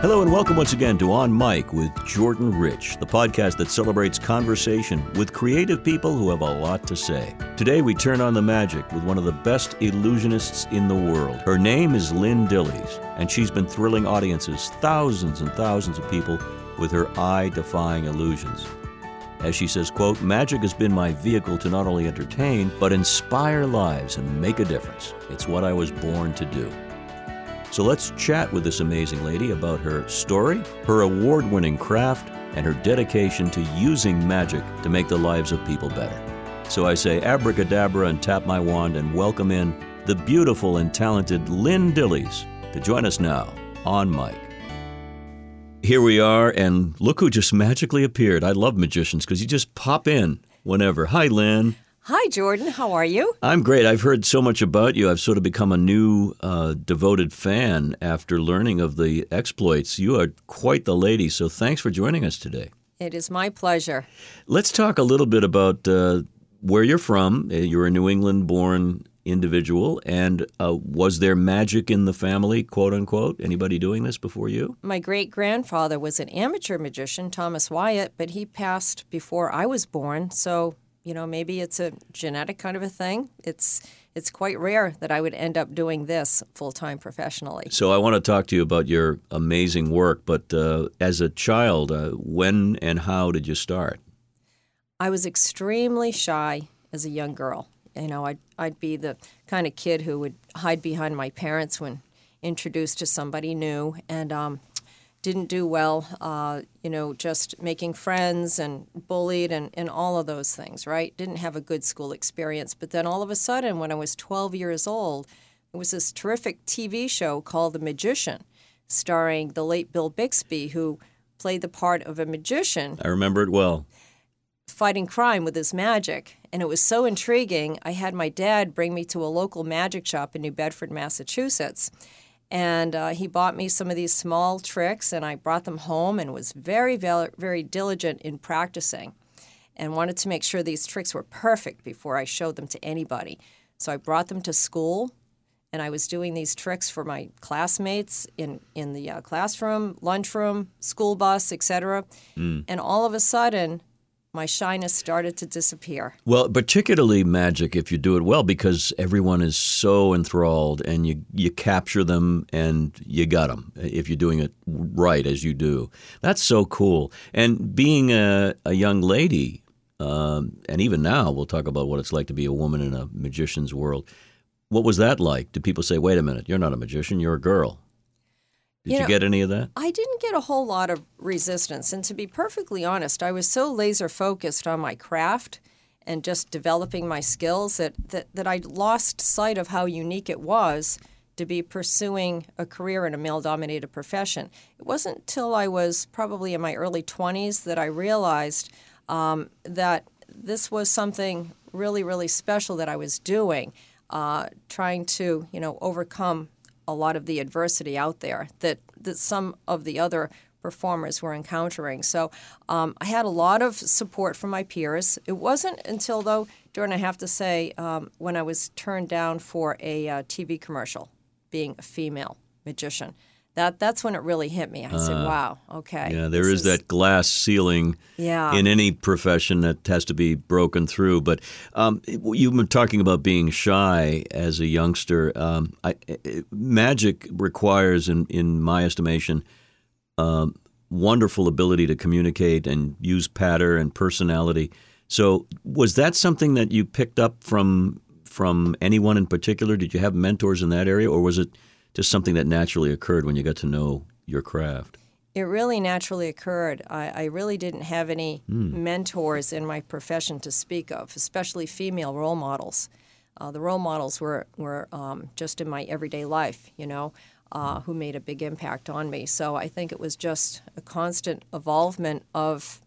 Hello and welcome once again to On Mic with Jordan Rich, the podcast that celebrates conversation with creative people who have a lot to say. Today we turn on the magic with one of the best illusionists in the world. Her name is Lynn Dillies, and she's been thrilling audiences, thousands and thousands of people, with her eye-defying illusions. As she says, quote, magic has been my vehicle to not only entertain, but inspire lives and make a difference. It's what I was born to do. So let's chat with this amazing lady about her story, her award winning craft, and her dedication to using magic to make the lives of people better. So I say abracadabra and tap my wand and welcome in the beautiful and talented Lynn Dillies to join us now on Mic. Here we are, and look who just magically appeared. I love magicians because you just pop in whenever. Hi, Lynn. Hi, Jordan. How are you? I'm great. I've heard so much about you. I've sort of become a new uh, devoted fan after learning of the exploits. You are quite the lady, so thanks for joining us today. It is my pleasure. Let's talk a little bit about uh, where you're from. Uh, you're a New England born individual, and uh, was there magic in the family, quote unquote? Anybody doing this before you? My great grandfather was an amateur magician, Thomas Wyatt, but he passed before I was born, so you know, maybe it's a genetic kind of a thing. It's it's quite rare that I would end up doing this full time professionally. So I want to talk to you about your amazing work. But uh, as a child, uh, when and how did you start? I was extremely shy as a young girl. You know, I'd I'd be the kind of kid who would hide behind my parents when introduced to somebody new, and um, didn't do well, uh, you know, just making friends and bullied and, and all of those things, right? Didn't have a good school experience. But then all of a sudden, when I was 12 years old, there was this terrific TV show called The Magician, starring the late Bill Bixby, who played the part of a magician. I remember it well. Fighting crime with his magic. And it was so intriguing, I had my dad bring me to a local magic shop in New Bedford, Massachusetts and uh, he bought me some of these small tricks and i brought them home and was very very diligent in practicing and wanted to make sure these tricks were perfect before i showed them to anybody so i brought them to school and i was doing these tricks for my classmates in, in the uh, classroom lunchroom school bus etc mm. and all of a sudden my shyness started to disappear. Well, particularly magic if you do it well because everyone is so enthralled and you you capture them and you got them if you're doing it right as you do. That's so cool. And being a, a young lady, um, and even now we'll talk about what it's like to be a woman in a magician's world. What was that like? Did people say, "Wait a minute, you're not a magician, you're a girl"? Did you, know, you, get any of that? I didn't get a whole lot of resistance. And to be perfectly honest, I was so laser focused on my craft and just developing my skills that, that, that I lost sight of how unique it was to be pursuing a career in a male dominated profession. It wasn't until I was probably in my early 20s that I realized um, that this was something really, really special that I was doing, uh, trying to, you know, overcome a lot of the adversity out there that, that some of the other performers were encountering. So um, I had a lot of support from my peers. It wasn't until, though, Jordan, I have to say, um, when I was turned down for a uh, TV commercial, being a female magician that that's when it really hit me. I uh, said, "Wow, okay." Yeah, there is, is, that glass ceiling yeah. in any profession that has to be broken through. But um, you've been talking about being shy as a youngster. Um, I, magic requires, in in my estimation, um, wonderful ability to communicate and use patter and personality. So, was that something that you picked up from from anyone in particular? Did you have mentors in that area, or was it just something that naturally occurred when you got to know your craft? It really naturally occurred. I, I really didn't have any mm. mentors in my profession to speak of, especially female role models. Uh, the role models were, were um, just in my everyday life, you know, uh, who made a big impact on me. So I think it was just a constant evolvement of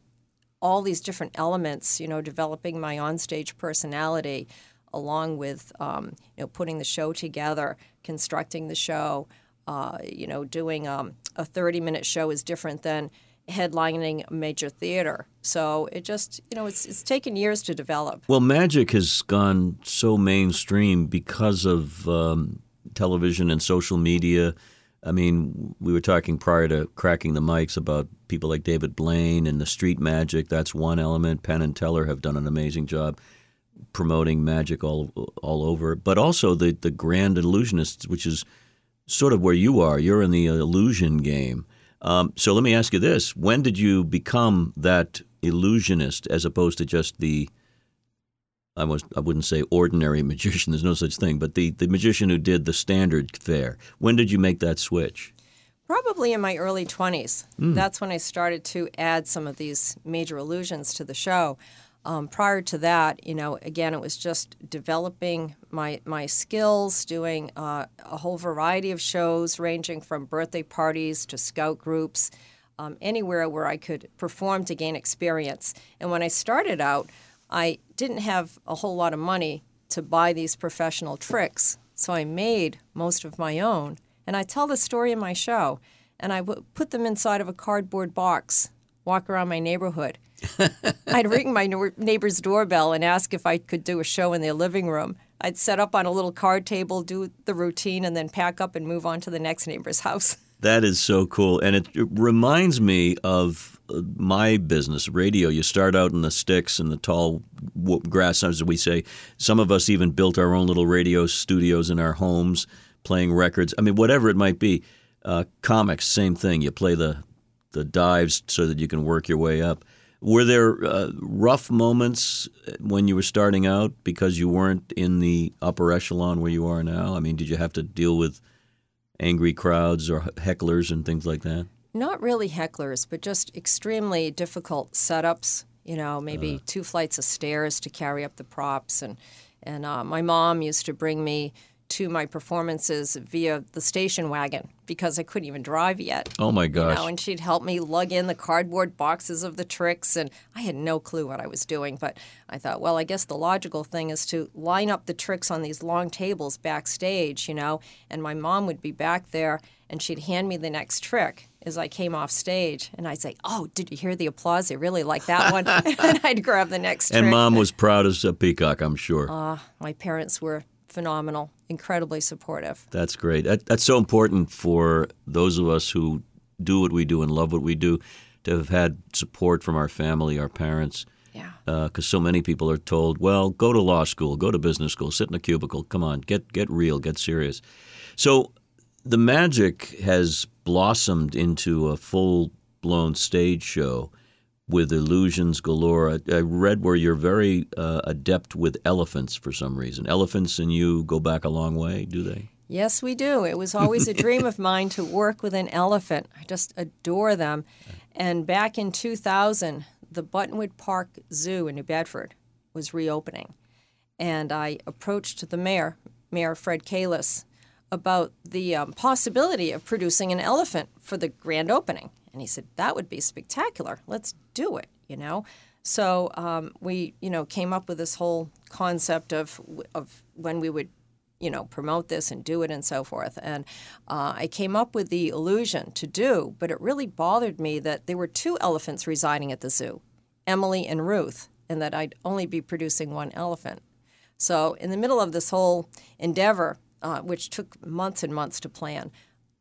all these different elements, you know, developing my onstage personality, along with um, you know putting the show together, constructing the show. Uh, you know, doing um, a 30 minute show is different than headlining a major theater. So it just, you know, it's, it's taken years to develop. Well, magic has gone so mainstream because of um, television and social media. I mean, we were talking prior to cracking the mics about people like David Blaine and the street magic. That's one element. Penn and Teller have done an amazing job promoting magic all all over, but also the the grand illusionists, which is sort of where you are. You're in the illusion game. Um, so let me ask you this: When did you become that illusionist, as opposed to just the I was I wouldn't say ordinary magician. There's no such thing, but the the magician who did the standard fare. When did you make that switch? Probably in my early 20s. Mm. That's when I started to add some of these major illusions to the show. Um, prior to that, you know, again, it was just developing my my skills, doing uh, a whole variety of shows, ranging from birthday parties to scout groups, um, anywhere where I could perform to gain experience. And when I started out, I didn't have a whole lot of money to buy these professional tricks, so I made most of my own. And I tell the story in my show, and I w- put them inside of a cardboard box, walk around my neighborhood I'd ring my neighbor's doorbell and ask if I could do a show in their living room. I'd set up on a little card table, do the routine, and then pack up and move on to the next neighbor's house. That is so cool. And it, it reminds me of uh, my business, radio. You start out in the sticks and the tall grass, as we say. Some of us even built our own little radio studios in our homes, playing records. I mean, whatever it might be. Uh, comics, same thing. You play the, the dives so that you can work your way up. Were there uh, rough moments when you were starting out because you weren't in the upper echelon where you are now? I mean, did you have to deal with angry crowds or hecklers and things like that? Not really hecklers, but just extremely difficult setups. You know, maybe uh. two flights of stairs to carry up the props, and and uh, my mom used to bring me to my performances via the station wagon because I couldn't even drive yet. Oh my gosh. You know, and she'd help me lug in the cardboard boxes of the tricks and I had no clue what I was doing, but I thought, well, I guess the logical thing is to line up the tricks on these long tables backstage, you know, and my mom would be back there and she'd hand me the next trick as I came off stage, and I'd say, "Oh, did you hear the applause? They really like that one." and I'd grab the next. And mom was proud as a peacock, I'm sure. Uh, my parents were phenomenal, incredibly supportive. That's great. That, that's so important for those of us who do what we do and love what we do to have had support from our family, our parents. Yeah. Because uh, so many people are told, well, go to law school, go to business school, sit in a cubicle. Come on, get get real, get serious. So the magic has blossomed into a full blown stage show with illusions galore. I, I read where you're very uh, adept with elephants for some reason. Elephants and you go back a long way, do they? Yes, we do. It was always a dream of mine to work with an elephant. I just adore them. And back in 2000, the Buttonwood Park Zoo in New Bedford was reopening. And I approached the mayor, Mayor Fred Kalisz, about the um, possibility of producing an elephant for the grand opening. And he said, that would be spectacular. Let's do it, you know? So um, we, you know, came up with this whole concept of, of when we would, you know, promote this and do it and so forth. And uh, I came up with the illusion to do, but it really bothered me that there were two elephants residing at the zoo, Emily and Ruth, and that I'd only be producing one elephant. So in the middle of this whole endeavor, uh, which took months and months to plan,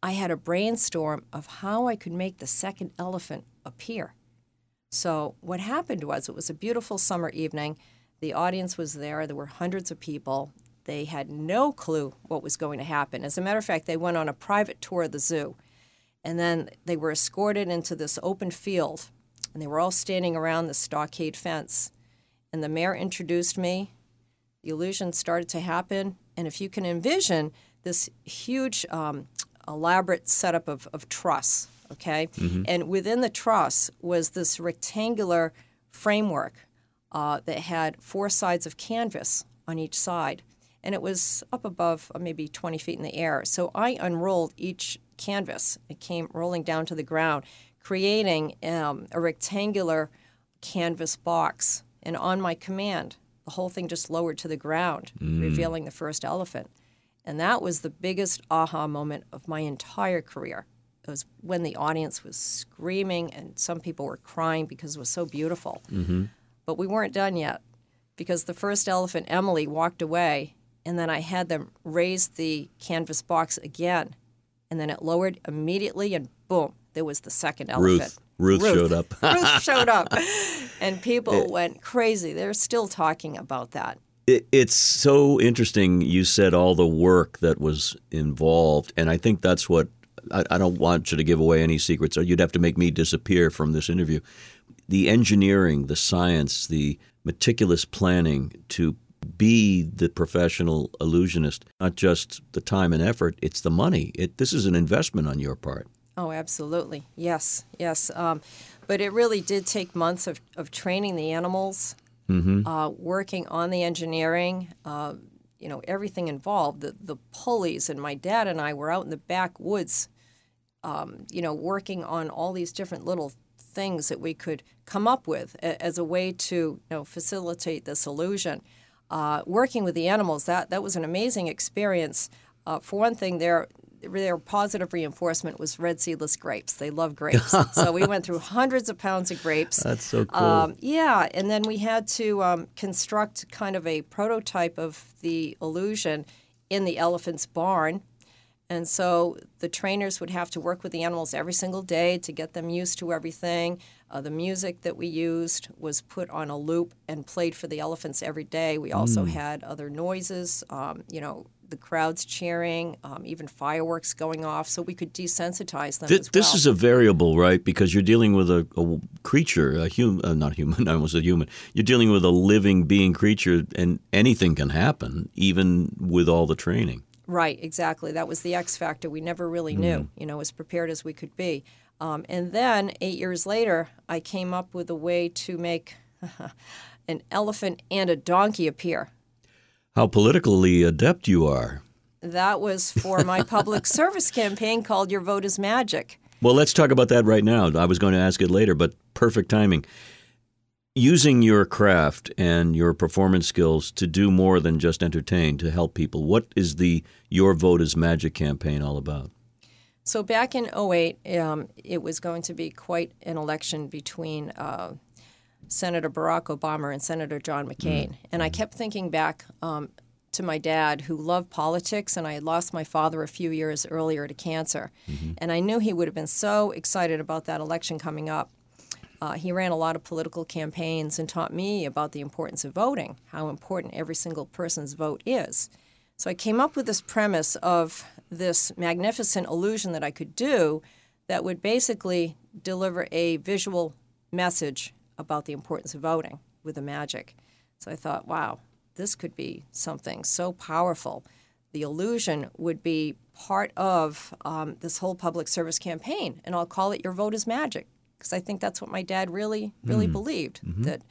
I had a brainstorm of how I could make the second elephant appear. So, what happened was it was a beautiful summer evening. The audience was there, there were hundreds of people. They had no clue what was going to happen. As a matter of fact, they went on a private tour of the zoo. And then they were escorted into this open field, and they were all standing around the stockade fence. And the mayor introduced me. The illusion started to happen. And if you can envision this huge um, elaborate setup of, of truss, okay? Mm-hmm. And within the truss was this rectangular framework uh, that had four sides of canvas on each side. And it was up above uh, maybe 20 feet in the air. So I unrolled each canvas. It came rolling down to the ground, creating um, a rectangular canvas box. And on my command, the whole thing just lowered to the ground, mm. revealing the first elephant. And that was the biggest aha moment of my entire career. It was when the audience was screaming and some people were crying because it was so beautiful. Mm-hmm. But we weren't done yet because the first elephant, Emily, walked away, and then I had them raise the canvas box again. and then it lowered immediately, and boom, there was the second elephant. Ruth. Ruth, showed up. Ruth showed up, and people went crazy. They're still talking about that. It, it's so interesting. You said all the work that was involved, and I think that's what I, I don't want you to give away any secrets, or you'd have to make me disappear from this interview. The engineering, the science, the meticulous planning to be the professional illusionist, not just the time and effort, it's the money. It, this is an investment on your part. Oh, absolutely. Yes, yes. Um, but it really did take months of, of training the animals, Mm-hmm. uh, working on the engineering, uh, you know, everything involved, the, the pulleys. And my dad and I were out in the backwoods, um, you know, working on all these different little things that we could come up with a, as a way to, you know, facilitate this illusion. Uh, working with the animals, that, that was an amazing experience. Uh, for one thing, their their positive reinforcement was red seedless grapes. They love grapes, so we went through hundreds of pounds of grapes. That's so cool. Um, yeah, and then we had to um, construct kind of a prototype of the illusion in the elephant's barn. And so the trainers would have to work with the animals every single day to get them used to everything. Uh, the music that we used was put on a loop and played for the elephants every day. We also Mm. had other noises, um, you know, the crowds cheering, um, even fireworks going off, so we could desensitize them Th- as well. This is a variable, right? Because you're dealing with a, a creature, a human, uh, not human. I almost said human. You're dealing with a living being creature, and anything can happen, even with all the training. Right, exactly. That was the X factor. We never really knew, you know, as prepared as we could be. Um, and then eight years later, I came up with a way to make an elephant and a donkey appear. How politically adept you are. That was for my public service campaign called Your Vote is Magic. Well, let's talk about that right now. I was going to ask it later, but perfect timing. Using your craft and your performance skills to do more than just entertain, to help people. What is the Your Vote is Magic campaign all about? So back in 08, um, it was going to be quite an election between uh, Senator Barack Obama and Senator John McCain. And I kept thinking back um, to my dad, who loved politics, and I had lost my father a few years earlier to cancer. And I knew he would have been so excited about that election coming up. Uh, he ran a lot of political campaigns and taught me about the importance of voting, how important every single person's vote is. So I came up with this premise of this magnificent illusion that I could do that would basically deliver a visual message about the importance of voting with the magic. So I thought, wow, this could be something so powerful. The illusion would be part of um, this whole public service campaign, and I'll call it Your Vote is Magic, because I think that's what my dad really, really believed that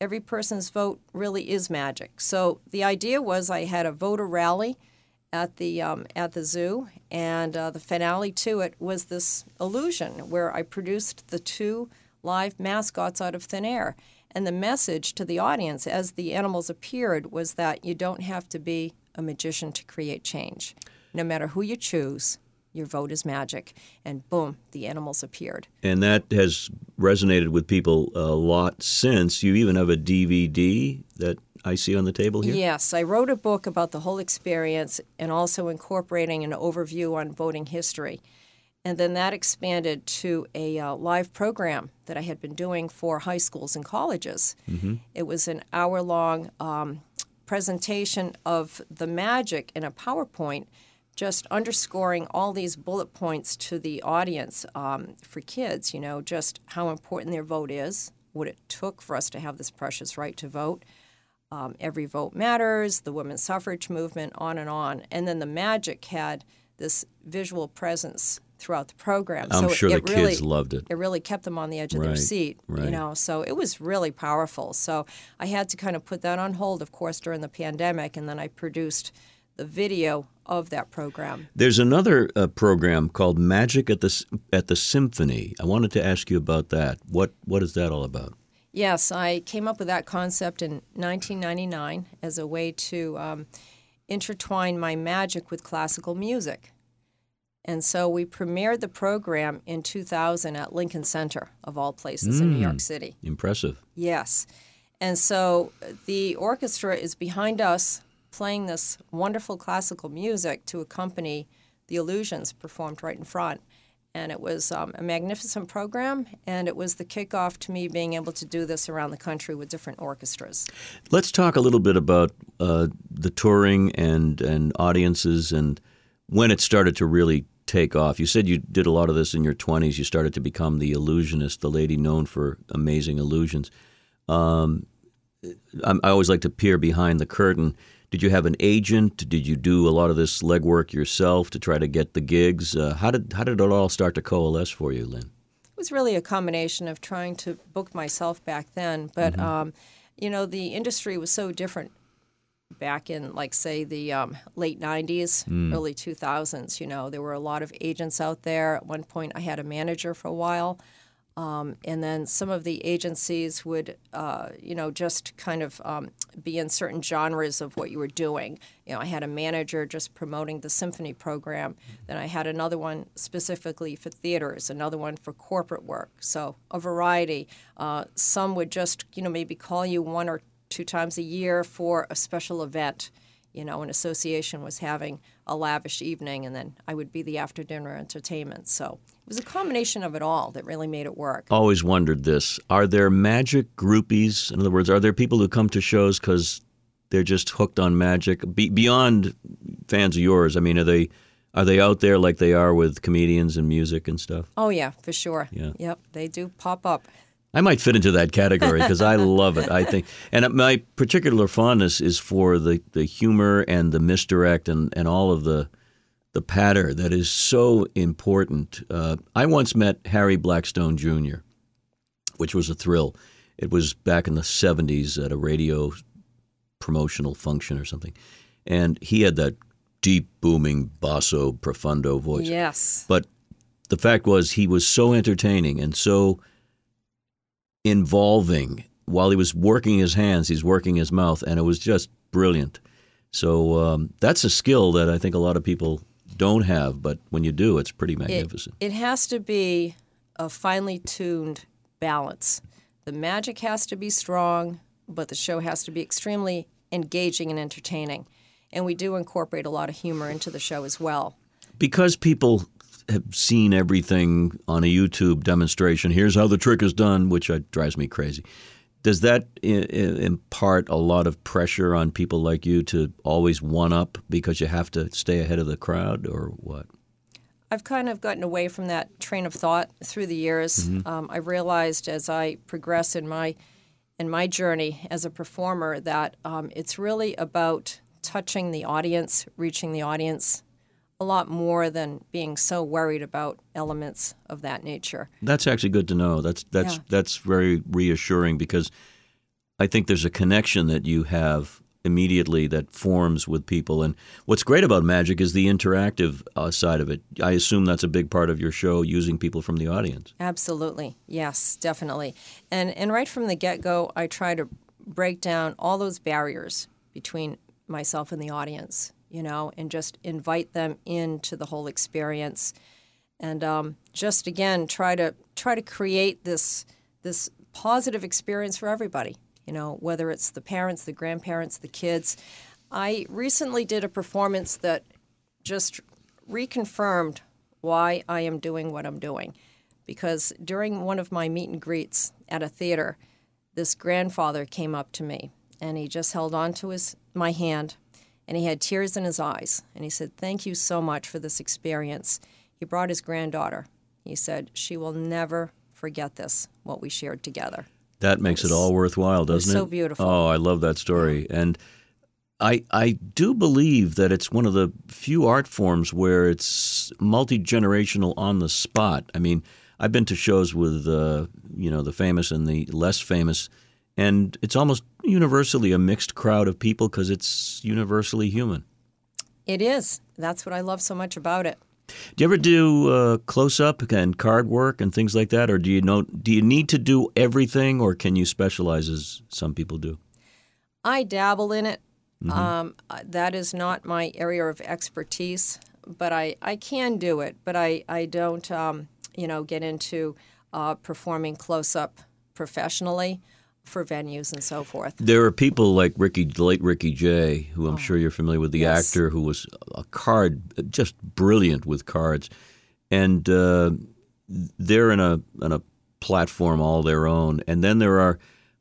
every person's vote really is magic. So the idea was I had a voter rally at the um, at the zoo, and uh, the finale to it was this illusion where I produced the two live mascots out of thin air. And the message to the audience as the animals appeared was that you don't have to be a magician to create change. No matter who you choose, your vote is magic. And boom, the animals appeared. And that has resonated with people a lot since. You even have a DVD that I see on the table here. Yes, I wrote a book about the whole experience and also incorporating an overview on voting history. And then that expanded to a uh, live program that I had been doing for high schools and colleges. It was an hour long um, presentation of the magic in a PowerPoint, just underscoring all these bullet points to the audience um, for kids, you know, just how important their vote is, what it took for us to have this precious right to vote um, Every Vote Matters, the women's suffrage movement, on and on. And then the magic had this visual presence throughout the program. I'm so sure it, the it really, kids loved it. It really kept them on the edge of their seat, right. you know. So it was really powerful. So I had to kind of put that on hold, of course, during the pandemic, and then I produced the video of that program. There's another uh, program called Magic at the at the Symphony. I wanted to ask you about that. What what is that all about? Yes, I came up with that concept in 1999 as a way to um, intertwine my magic with classical music. And so we premiered the program in 2000 at Lincoln Center, of all places in New York City. Impressive. Yes. And so the orchestra is behind us playing this wonderful classical music to accompany the Illusions performed right in front. And it was um, a magnificent program, and it was the kickoff to me being able to do this around the country with different orchestras. Let's talk a little bit about uh, the touring and, and audiences and when it started to really take off. You said you did a lot of this in your 20s. You started to become the illusionist, the lady known for amazing illusions. Um, I always like to peer behind the curtain. Did you have an agent? Did you do a lot of this legwork yourself to try to get the gigs? Uh, how did how did it all start to coalesce for you, Lynn? It was really a combination of trying to book myself back then, but mm-hmm. um, you know the industry was so different back in like say the um, late 90s mm. early 2000s you know there were a lot of agents out there at one point i had a manager for a while um, and then some of the agencies would, uh, you know, just kind of um, be in certain genres of what you were doing. You know, I had a manager just promoting the symphony program. Then I had another one specifically for theaters, another one for corporate work. So a variety. Uh, some would just, you know, maybe call you one or two times a year for a special event you know, an association was having a lavish evening, and then I would be the after dinner entertainment. So it was a combination of it all that really made it work. Always wondered this: Are there magic groupies? In other words, are there people who come to shows because they're just hooked on magic? Be- beyond fans of yours, I mean, are they? Are they out there like they are with comedians and music and stuff? Oh yeah, for sure. Yeah. Yep, they do pop up. I might fit into that category because I love it. I think, and my particular fondness is for the, the humor and the misdirect and, and all of the the patter that is so important. Uh, I once met Harry Blackstone Jr., which was a thrill. It was back in the '70s at a radio promotional function or something, and he had that deep, booming basso profundo voice. Yes, but the fact was he was so entertaining and so involving. While he was working his hands, he's working his mouth, and it was just brilliant. So um, that's a skill that I think a lot of people don't have, but when you do, it's pretty magnificent. It, it has to be a finely tuned balance. The magic has to be strong, but the show has to be extremely engaging and entertaining. And we do incorporate a lot of humor into the show as well. Because people have seen everything on a YouTube demonstration. Here's how the trick is done, which drives me crazy. Does that impart a lot of pressure on people like you to always one up because you have to stay ahead of the crowd, or what? I've kind of gotten away from that train of thought through the years. Mm-hmm. Um, I realized as I progress in my in my journey as a performer that um, it's really about touching the audience, reaching the audience, a lot more than being so worried about elements of that nature. That's actually good to know. That's that's yeah. that's very reassuring because I think there's a connection that you have immediately that forms with people. And what's great about magic is the interactive uh, side of it. I assume that's a big part of your show, using people from the audience. Absolutely, yes, definitely. And and right from the get go, I try to break down all those barriers between myself and the audience you know, and just invite them into the whole experience, and um, just again try to try to create this this positive experience for everybody. You know, whether it's the parents, the grandparents, the kids. I recently did a performance that just reconfirmed why I am doing what I'm doing. Because during one of my meet and greets at a theater, this grandfather came up to me and he just held on to his my hand and he had tears in his eyes. And he said, Thank you so much for this experience. He brought his granddaughter. He said, She will never forget this, what we shared together. That makes it, was, it all worthwhile, doesn't it? So beautiful. Oh, I love that story. Yeah. And I, I do believe that it's one of the few art forms where it's multi generational on the spot. I mean, I've been to shows with uh, you know the famous and the less famous, and it's almost universally a mixed crowd of people because it's universally human. It is. That's what I love so much about it. Do you ever do uh, close up and card work and things like that, or do you know? Do you need to do everything, or can you specialize as some people do? I dabble in it. Mm-hmm. Um, uh, that is not my area of expertise, but I, I can do it. But I I don't um, you know get into uh, performing close up professionally. For venues and so forth. There are people like Ricky, late Ricky Jay, who I'm sure you're familiar with, the Oh, yes. actor who was a card, just brilliant with cards, and uh, they're in a in a platform all their own. And then there are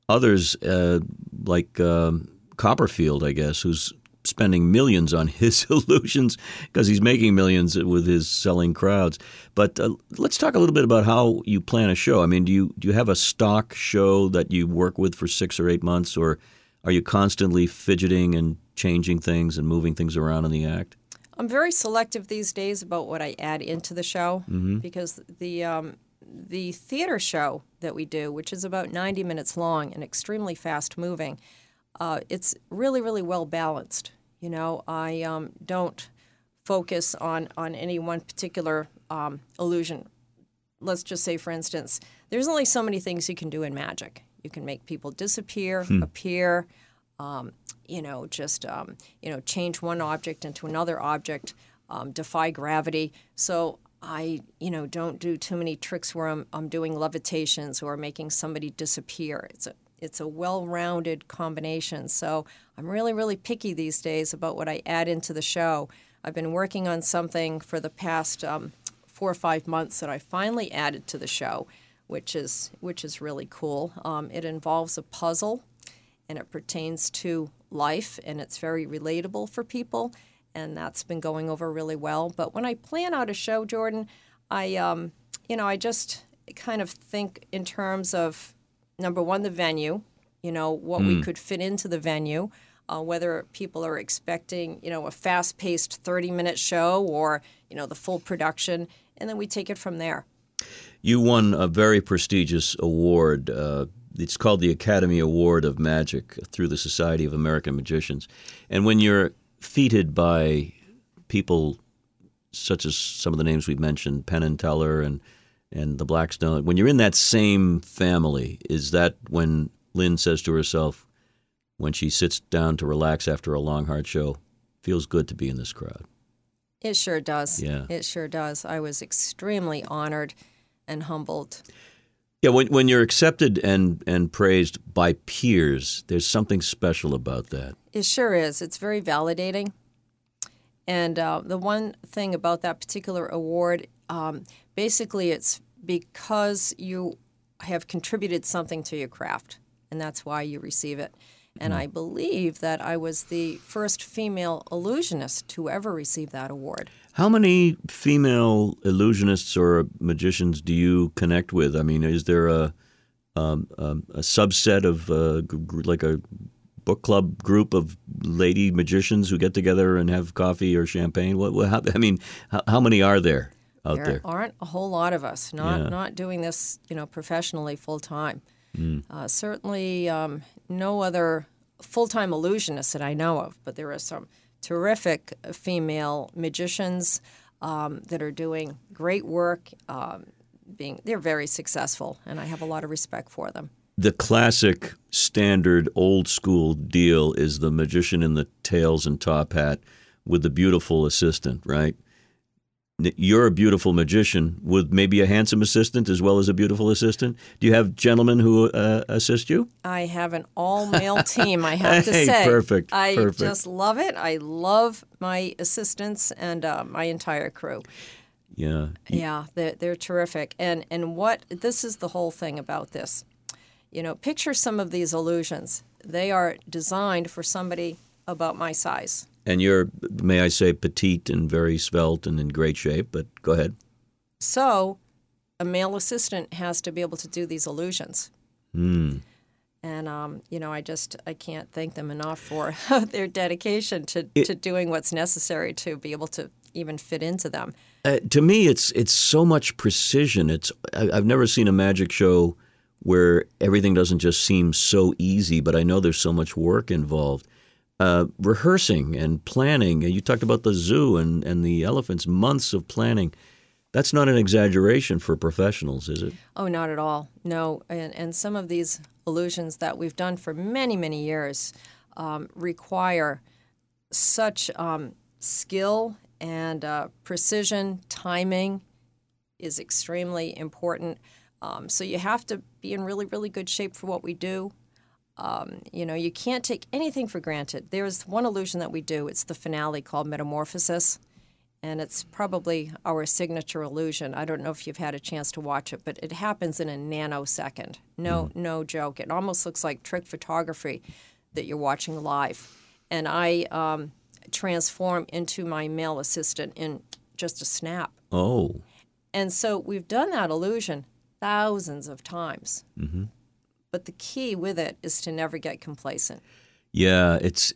others uh, like um, Copperfield, I guess, who's spending millions on his illusions because he's making millions with his selling crowds. But uh, let's talk a little bit about how you plan a show. I mean, do you do you have a stock show that you work with for six or eight months, or are you constantly fidgeting and changing things and moving things around in the act? I'm very selective these days about what I add into the show because the um, the theater show that we do, which is about 90 minutes long and extremely fast moving, uh, it's really really well balanced. You know, I um, don't focus on on any one particular um, illusion. Let's just say, for instance, there's only so many things you can do in magic. You can make people disappear, appear, um, you know, just um, you know, change one object into another object, um, defy gravity. So I, you know, don't do too many tricks where I'm, I'm doing levitations or making somebody disappear. It's a it's a well-rounded combination. So I'm really really picky these days about what I add into the show. I've been working on something for the past um, four or five months that I finally added to the show, which is which is really cool. Um, it involves a puzzle and it pertains to life and it's very relatable for people and that's been going over really well but when i plan out a show jordan i um, you know i just kind of think in terms of number one the venue you know what we could fit into the venue uh, whether people are expecting you know a fast-paced 30-minute show or you know the full production and then we take it from there You won a very prestigious award. Uh, it's called the Academy Award of Magic through the Society of American Magicians. And when you're feted by people such as some of the names we've mentioned, Penn and Teller and and the Blackstone, when you're in that same family, is that when Lynn says to herself, when she sits down to relax after a long, hard show, feels good to be in this crowd? It sure does. Yeah. It sure does. I was extremely honored and humbled. Yeah, when when you're accepted and and praised by peers, there's something special about that. It sure is. It's very validating. And uh, the one thing about that particular award, um, basically, it's because you have contributed something to your craft, and that's why you receive it. And I believe that I was the first female illusionist to ever receive that award. How many female illusionists or magicians do you connect with? I mean, is there a um, um, a subset of uh, like a book club group of lady magicians who get together and have coffee or champagne? What? what how, I mean, how, how many are there out there, there? aren't a whole lot of us not Yeah. not doing this you know professionally full time uh, certainly um, no other full-time illusionists that i know of but there are some terrific female magicians um, that are doing great work um, being they're very successful and i have a lot of respect for them the classic standard old school deal is the magician in the tails and top hat with the beautiful assistant, right? You're a beautiful magician with maybe a handsome assistant as well as a beautiful assistant. Do you have gentlemen who uh, assist you? I have an all-male team. I have to say, perfect, I perfect. just love it. I love my assistants and uh, my entire crew. Yeah. Yeah, they're, they're terrific. And and what this is the whole thing about this. You know, picture some of these illusions. They are designed for somebody about my size. And you're, may I say, petite and very svelte and in great shape, but go ahead. So, a male assistant has to be able to do these illusions. Hmm. And um, you know, I just I can't thank them enough for their dedication to, to doing what's necessary to be able to even fit into them. Uh, to me, it's it's so much precision. It's I, I've never seen a magic show where everything doesn't just seem so easy, but I know there's so much work involved. Uh, rehearsing and planning. You talked about the zoo and, and the elephants. Months of planning. That's not an exaggeration for professionals, is it? Oh, not at all. No, and, and some of these illusions that we've done for many, many years um, require such um, skill and uh, precision. Timing is extremely important. Um, so you have to be in really, really good shape for what we do. Um, you know, you can't take anything for granted. There's one illusion that we do. It's the finale called Metamorphosis, and it's probably our signature illusion. I don't know if you've had a chance to watch it, but it happens in a nanosecond. No, Hmm. no joke. It almost looks like trick photography that you're watching live. And I um, transform into my male assistant in just a snap. Oh, And so we've done that illusion thousands of times. Mm-hmm. But the key with it is to never get complacent. yeah, it's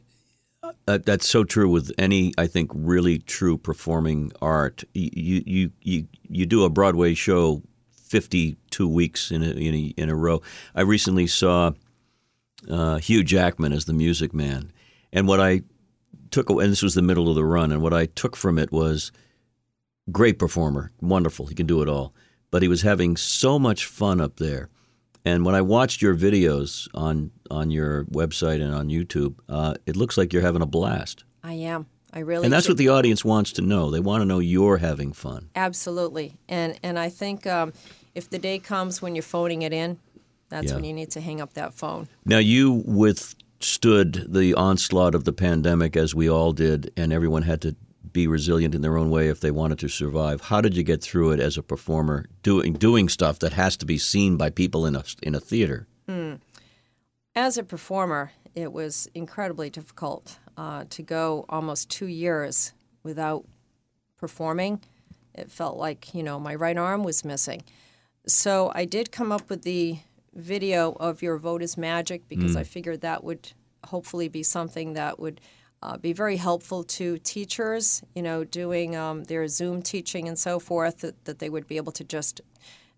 uh, that's so true with any I think really true performing art. You you you you do a Broadway show 52 weeks in a, in a, in a row. I recently saw uh, Hugh Jackman as the Music Man, and what I took and this was the middle of the run, and what I took from it was great performer, wonderful, he can do it all, but he was having so much fun up there. And when I watched your videos on on your website and on YouTube, uh, it looks like you're having a blast. I am. I really And that's what the audience wants to know. They want to know you're having fun. Absolutely. And and I think um, if the day comes when you're phoning it in, that's Yeah. when you need to hang up that phone. Now, you withstood the onslaught of the pandemic as we all did, and everyone had to be resilient in their own way if they wanted to survive. How did you get through it as a performer, doing doing stuff that has to be seen by people in a in a theater? As a performer, it was incredibly difficult uh, to go almost two years without performing. It felt like, you know, my right arm was missing. So I did come up with the video of Your Vote is Magic because I figured that would hopefully be something that would uh, be very helpful to teachers, you know, doing um, their Zoom teaching and so forth, that, that they would be able to just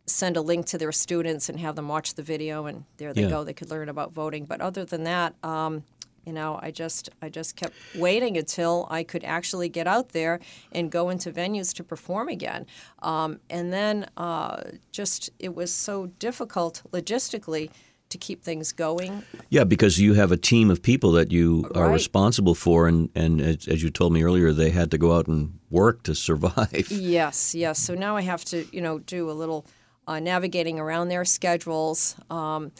send a link to their students and have them watch the video, and there they Yeah. go. They could learn about voting. But other than that, um, you know, I just I just kept waiting until I could actually get out there and go into venues to perform again. Um, and then uh, just it was so difficult logistically to keep things going. Yeah, because you have a team of people that you are Right. responsible for, and and as, as you told me earlier, they had to go out and work to survive. Yes, yes. So now I have to, you know, do a little uh, navigating around their schedules, um,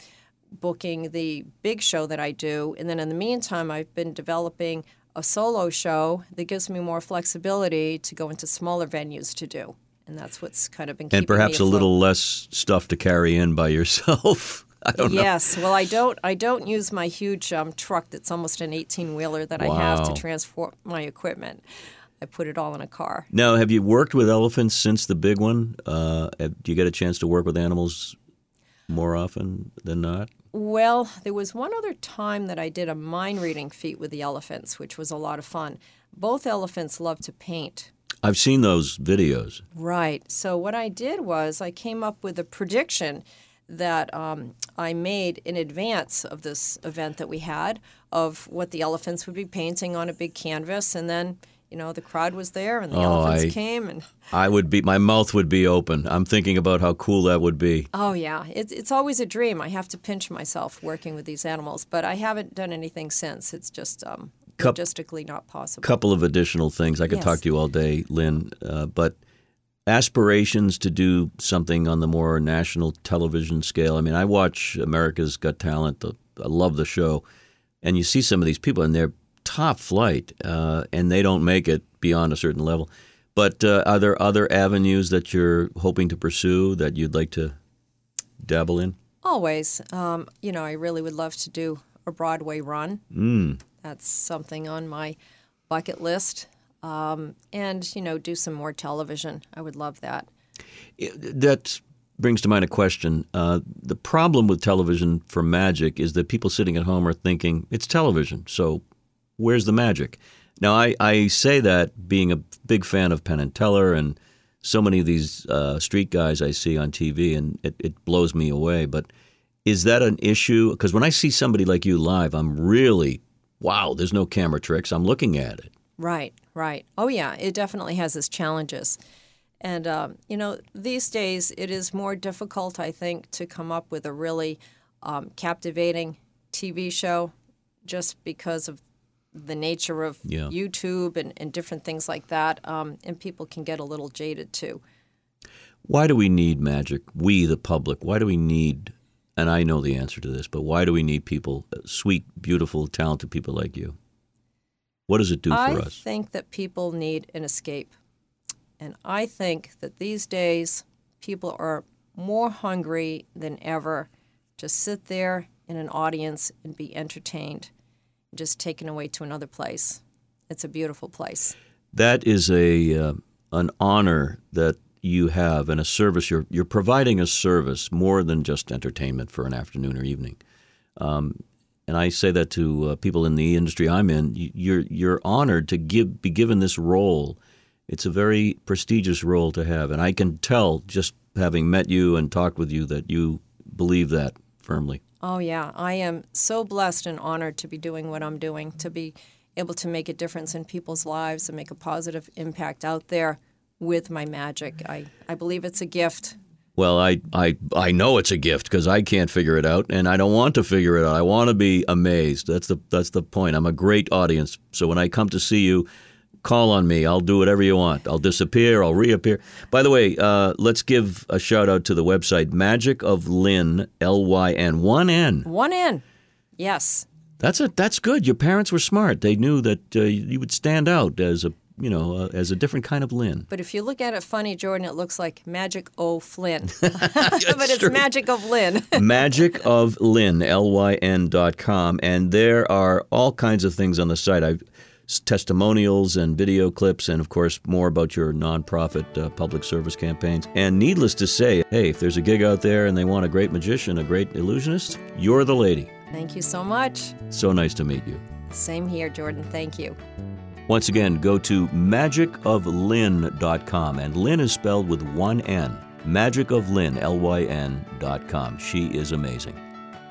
booking the big show that I do, and then in the meantime, I've been developing a solo show that gives me more flexibility to go into smaller venues to do, and that's what's kind of been keeping and perhaps a little less stuff to carry in by yourself. I don't know. Yes, well, I don't. I don't use my huge um, truck that's almost an eighteen wheeler that I have to transport my equipment. I put it all in a car. Now, have you worked with elephants since the big one? Uh, have- do you get a chance to work with animals more often than not? Well, there was one other time that I did a mind reading feat with the elephants, which was a lot of fun. Both elephants love to paint. I've seen those videos. Right. So, what I did was I came up with a prediction that um, I made in advance of this event that we had of what the elephants would be painting on a big canvas. And then, you know, the crowd was there and the Oh, elephants I- came. And I would be, my mouth would be open. I'm thinking about how cool that would be. oh, yeah, it's, it's always a dream. I have to pinch myself working with these animals, but I haven't done anything since. It's just um, Cup- logistically not possible. couple of additional things. I could Yes. talk to you all day, Lynn, uh, but aspirations to do something on the more national television scale. I mean, I watch America's Got Talent. The, I love the show, and you see some of these people, and they're top flight, uh, and they don't make it beyond a certain level. But uh, are there other avenues that you're hoping to pursue that you'd like to dabble in? Always. Um, you know, I really would love to do a Broadway run. Mm. That's something on my bucket list. Um, and, you know, do some more television. I would love that. That brings to mind a question. Uh, the problem with television for magic is that people sitting at home are thinking it's television, so where's the magic? Now, I, I say that being a big fan of Penn and Teller and so many of these uh, street guys I see on TV, and it, it blows me away. But is that an issue? Because when I see somebody like you live, I'm really, wow, there's no camera tricks. I'm looking at it. Right, right. Oh, yeah, it definitely has its challenges. And, um, you know, these days it is more difficult, I think, to come up with a really um, captivating TV show just because of the nature of Yeah. YouTube and, and different things like that. Um, and people can get a little jaded too. Why do we need magic? We, the public, why do we need and I know the answer to this, but why do we need people, uh, sweet, beautiful, talented people like you? What does it do I for us? I think that people need an escape. And I think that these days people are more hungry than ever to sit there in an audience and be entertained, just taken away to another place. It's a beautiful place. That is a uh, an honor that you have and a service. You're you're providing a service more than just entertainment for an afternoon or evening. Um, and I say that to uh, people in the industry I'm in. You're you're honored to give be given this role. It's a very prestigious role to have, and I can tell just having met you and talked with you that you believe that firmly. Oh yeah, I am so blessed and honored to be doing what I'm doing, to be able to make a difference in people's lives and make a positive impact out there with my magic. I, I believe it's a gift. Well, I, I, I know it's a gift because I can't figure it out, and I don't want to figure it out. I want to be amazed. That's the that's the point. I'm a great audience, so when I come to see you, call on me. I'll do whatever you want. I'll disappear. I'll reappear. By the way, uh, let's give a shout out to the website Magic of Lyn, L Y N one N. One N. Yes. That's a that's good. Your parents were smart. They knew that uh, you would stand out as a you know, uh, as a different kind of Lyn. But if you look at it funny, Jordan, it looks like Magic O Flynn. but it's true. Magic of Lyn. Magic of Lyn, L-Y-N dot com. And there are all kinds of things on the site. I've testimonials and video clips, and of course, more about your nonprofit uh, public service campaigns. And needless to say, hey, if there's a gig out there and they want a great magician, a great illusionist, you're the lady. Thank you so much. So nice to meet you. Same here, Jordan. Thank you. Once again, go to magicoflyn.com, and Lyn is spelled with one N. Magicoflyn, L-Y-N dot com. She is amazing.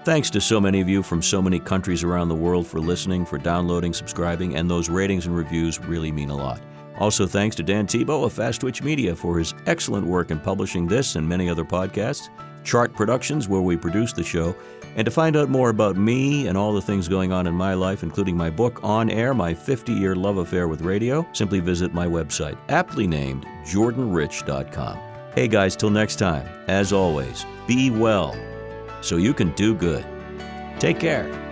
Thanks to so many of you from so many countries around the world for listening, for downloading, subscribing, and those ratings and reviews really mean a lot. Also, thanks to Dan Tebow of Fast Twitch Media for his excellent work in publishing this and many other podcasts, Chart Productions, where we produce the show, and to find out more about me and all the things going on in my life, including my book, On Air My 50 Year Love Affair with Radio, simply visit my website, aptly named jordanrich.com. Hey guys, till next time, as always, be well so you can do good. Take care.